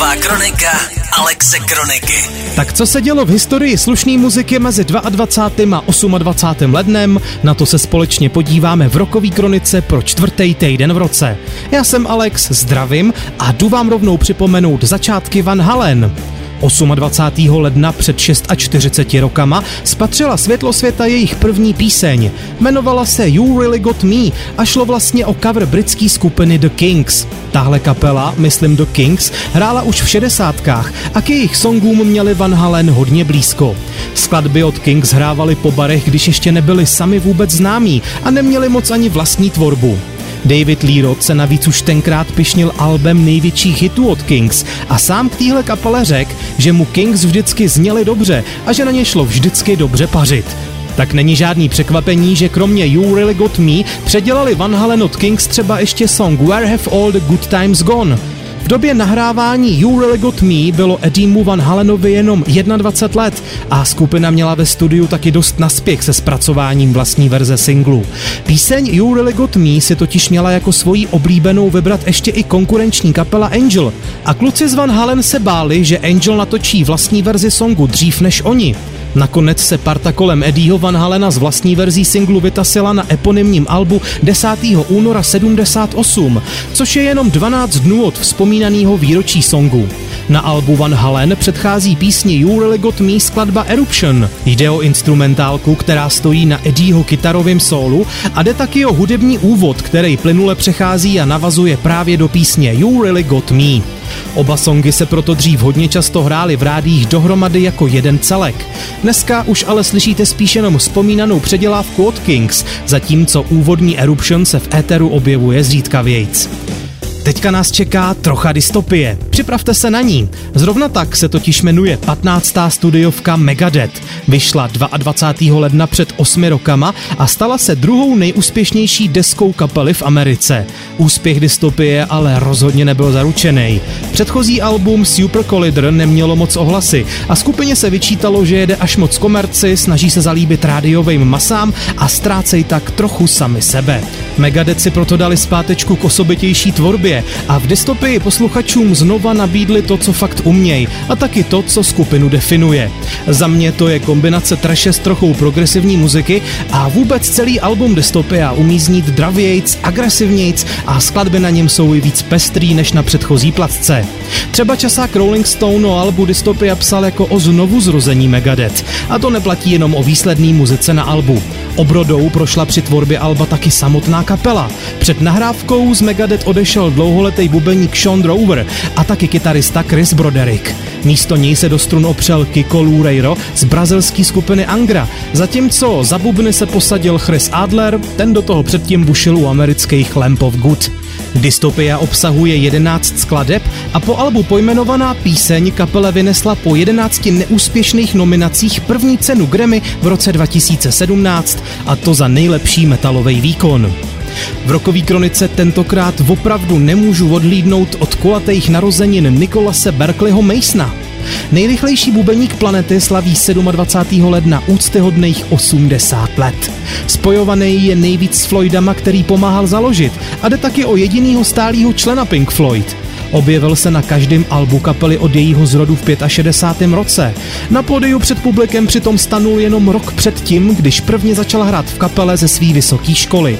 Rocková kronika Alexe Kroniky. Tak co se dělo v historii slušné muziky mezi 22. a 28. lednem, na to se společně podíváme v Rokový kronice pro čtvrtý týden v roce. Já jsem Alex, zdravím a jdu vám rovnou připomenout začátky Van Halen. 28. ledna před 46 rokama spatřila světlo světa jejich první píseň. Jmenovala se You Really Got Me a šlo vlastně o cover britské skupiny The Kings. Tahle kapela, myslím The Kings, hrála už v šedesátkách a k jejich songům měli Van Halen hodně blízko. Skladby od Kings hrávali po barech, když ještě nebyli sami vůbec známí a neměli moc ani vlastní tvorbu. David Lee Roth se navíc už tenkrát pišnil albem největších hitů od Kings a sám k téhle kapele řekl, že mu Kings vždycky zněli dobře a že na ně šlo vždycky dobře pařit. Tak není žádný překvapení, že kromě You Really Got Me předělali Van Halen od Kings třeba ještě song Where Have All the Good Times Gone. Době nahrávání You Really Got Me bylo Edimu Van Halenovi jenom 21 let a skupina měla ve studiu taky dost naspěch se zpracováním vlastní verze singlu. Píseň You Really Got Me si totiž měla jako svoji oblíbenou vybrat ještě i konkurenční kapela Angel a kluci z Van Halen se báli, že Angel natočí vlastní verzi songu dřív než oni. Nakonec se parta kolem Eddieho Van Halena z vlastní verzí singlu vytasila na eponymním albu 10. února 78, což je jenom 12 dnů od vzpomínaného výročí songu. Na albu Van Halen předchází písni You Really Got Me skladba Eruption. Jde o instrumentálku, která stojí na Eddieho kytarovém sólu a jde taky o hudební úvod, který plynule přechází a navazuje právě do písně You Really Got Me. Oba songy se proto dřív hodně často hrály v rádích dohromady jako jeden celek. Dneska už ale slyšíte spíš jenom vzpomínanou předělávku od Kings, zatímco úvodní Eruption se v éteru objevuje zřídkavějc. Teďka nás čeká trocha dystopie. Připravte se na ní. Zrovna tak se totiž jmenuje 15. studiovka Megadeth. Vyšla 22. ledna před 8 rokama a stala se druhou nejúspěšnější deskou kapely v Americe. Úspěch dystopie ale rozhodně nebyl zaručený. Předchozí album Super Collider nemělo moc ohlasy a skupině se vyčítalo, že jede až moc komerci, snaží se zalíbit rádiovým masám a ztrácej tak trochu sami sebe. Megadeth si proto dali zpátečku k osobitější tvorbě a v dystopii posluchačům znova nabídli to, co fakt umějí a taky to, co skupinu definuje. Za mě to je kombinace trashe s trochou progresivní muziky a vůbec celý album Dystopia umí znít dravějc, agresivnějc a skladby na něm jsou i víc pestrý než na předchozí platce. Třeba časák Rolling Stone o albu Dystopia psal jako o znovu zrození Megadeth a to neplatí jenom o výsledný muzice na albu. Obrodou prošla při tvorbě alba taky samotná kapela. Před nahrávkou z Megadeth odešel dlouholetý bubeník Sean Drover a taky kytarista Chris Broderick. Místo něj se do strun opřel Kiko Loureiro z brazilské skupiny Angra, zatímco za bubny se posadil Chris Adler, ten do toho předtím bušil u amerických Lamp of Good. Dystopia obsahuje 11 skladeb a po albu pojmenovaná píseň kapele vynesla po 11 neúspěšných nominacích první cenu Grammy v roce 2017 a to za nejlepší metalový výkon. V rokový kronice tentokrát opravdu nemůžu odhlídnout od kulatých narozenin Nikolase Berkeleyho Masona. Nejrychlejší bubeník planety slaví 27. ledna úctyhodných 80 let. Spojovaný je nejvíc s Floydama, který pomáhal založit a jde taky o jedinýho stálého člena Pink Floyd. Objevil se na každém albu kapely od jejího zrodu v 65. roce. Na pódiu před publikem přitom stanul jenom rok před tím, když prvně začal hrát v kapele ze své vysoké školy.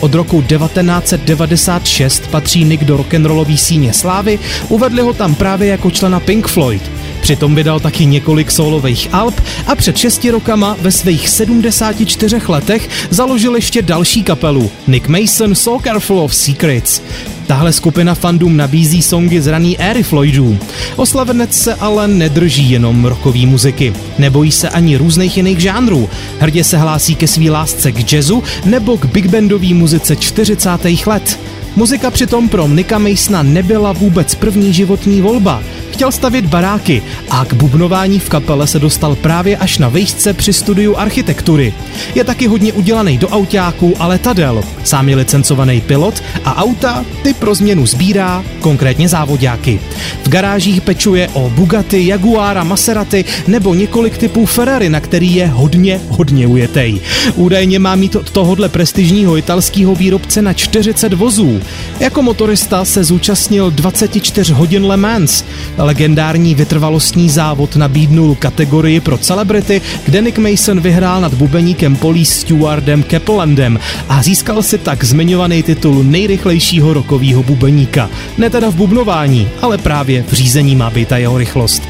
Od roku 1996 patří Nick do rock'n'rollový síně slávy, uvedli ho tam právě jako člena Pink Floyd. Přitom vydal taky několik solových alb a před šesti rokama ve svých 74 letech založil ještě další kapelu Nick Mason So Careful of Secrets. Tahle skupina fandům nabízí songy z raný éry Floydů. Oslavenec se ale nedrží jenom rokový muziky. Nebojí se ani různých jiných žánrů. Hrdě se hlásí ke svý lásce k jazzu nebo k big bandový muzice 40. let. Muzika přitom pro Nicka Masona nebyla vůbec první životní volba. Chtěl stavět baráky a k bubnování v kapele se dostal právě až na vejšce při studiu architektury. Je taky hodně udělaný do autáků a letadel. Sám je licencovaný pilot a auta ty pro změnu sbírá, konkrétně závodňáky. V garážích pečuje o Bugatti, Jaguara, Maserati nebo několik typů Ferrari, na který je hodně, hodně ujetej. Údajně má mít od tohohle prestižního italského výrobce na 40 vozů. Jako motorista se zúčastnil 24 hodin Le Mans. Legendární vytrvalostní závod nabídnul kategorii pro celebrity, kde Nick Mason vyhrál nad bubeníkem polí Stewardem Kaplandem a získal si tak zmiňovaný titul nejrychlejšího rokového bubeníka. Ne teda v bubnování, ale právě v řízení má být ta jeho rychlost.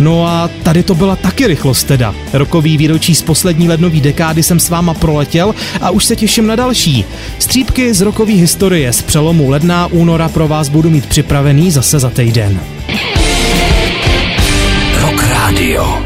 No a tady to byla taky rychlost teda. Rokový výročí z poslední lednový dekády jsem s váma proletěl a už se těším na další. Střípky z rokové historie z přelomu ledna února pro vás budu mít připravený zase za týden. Radio.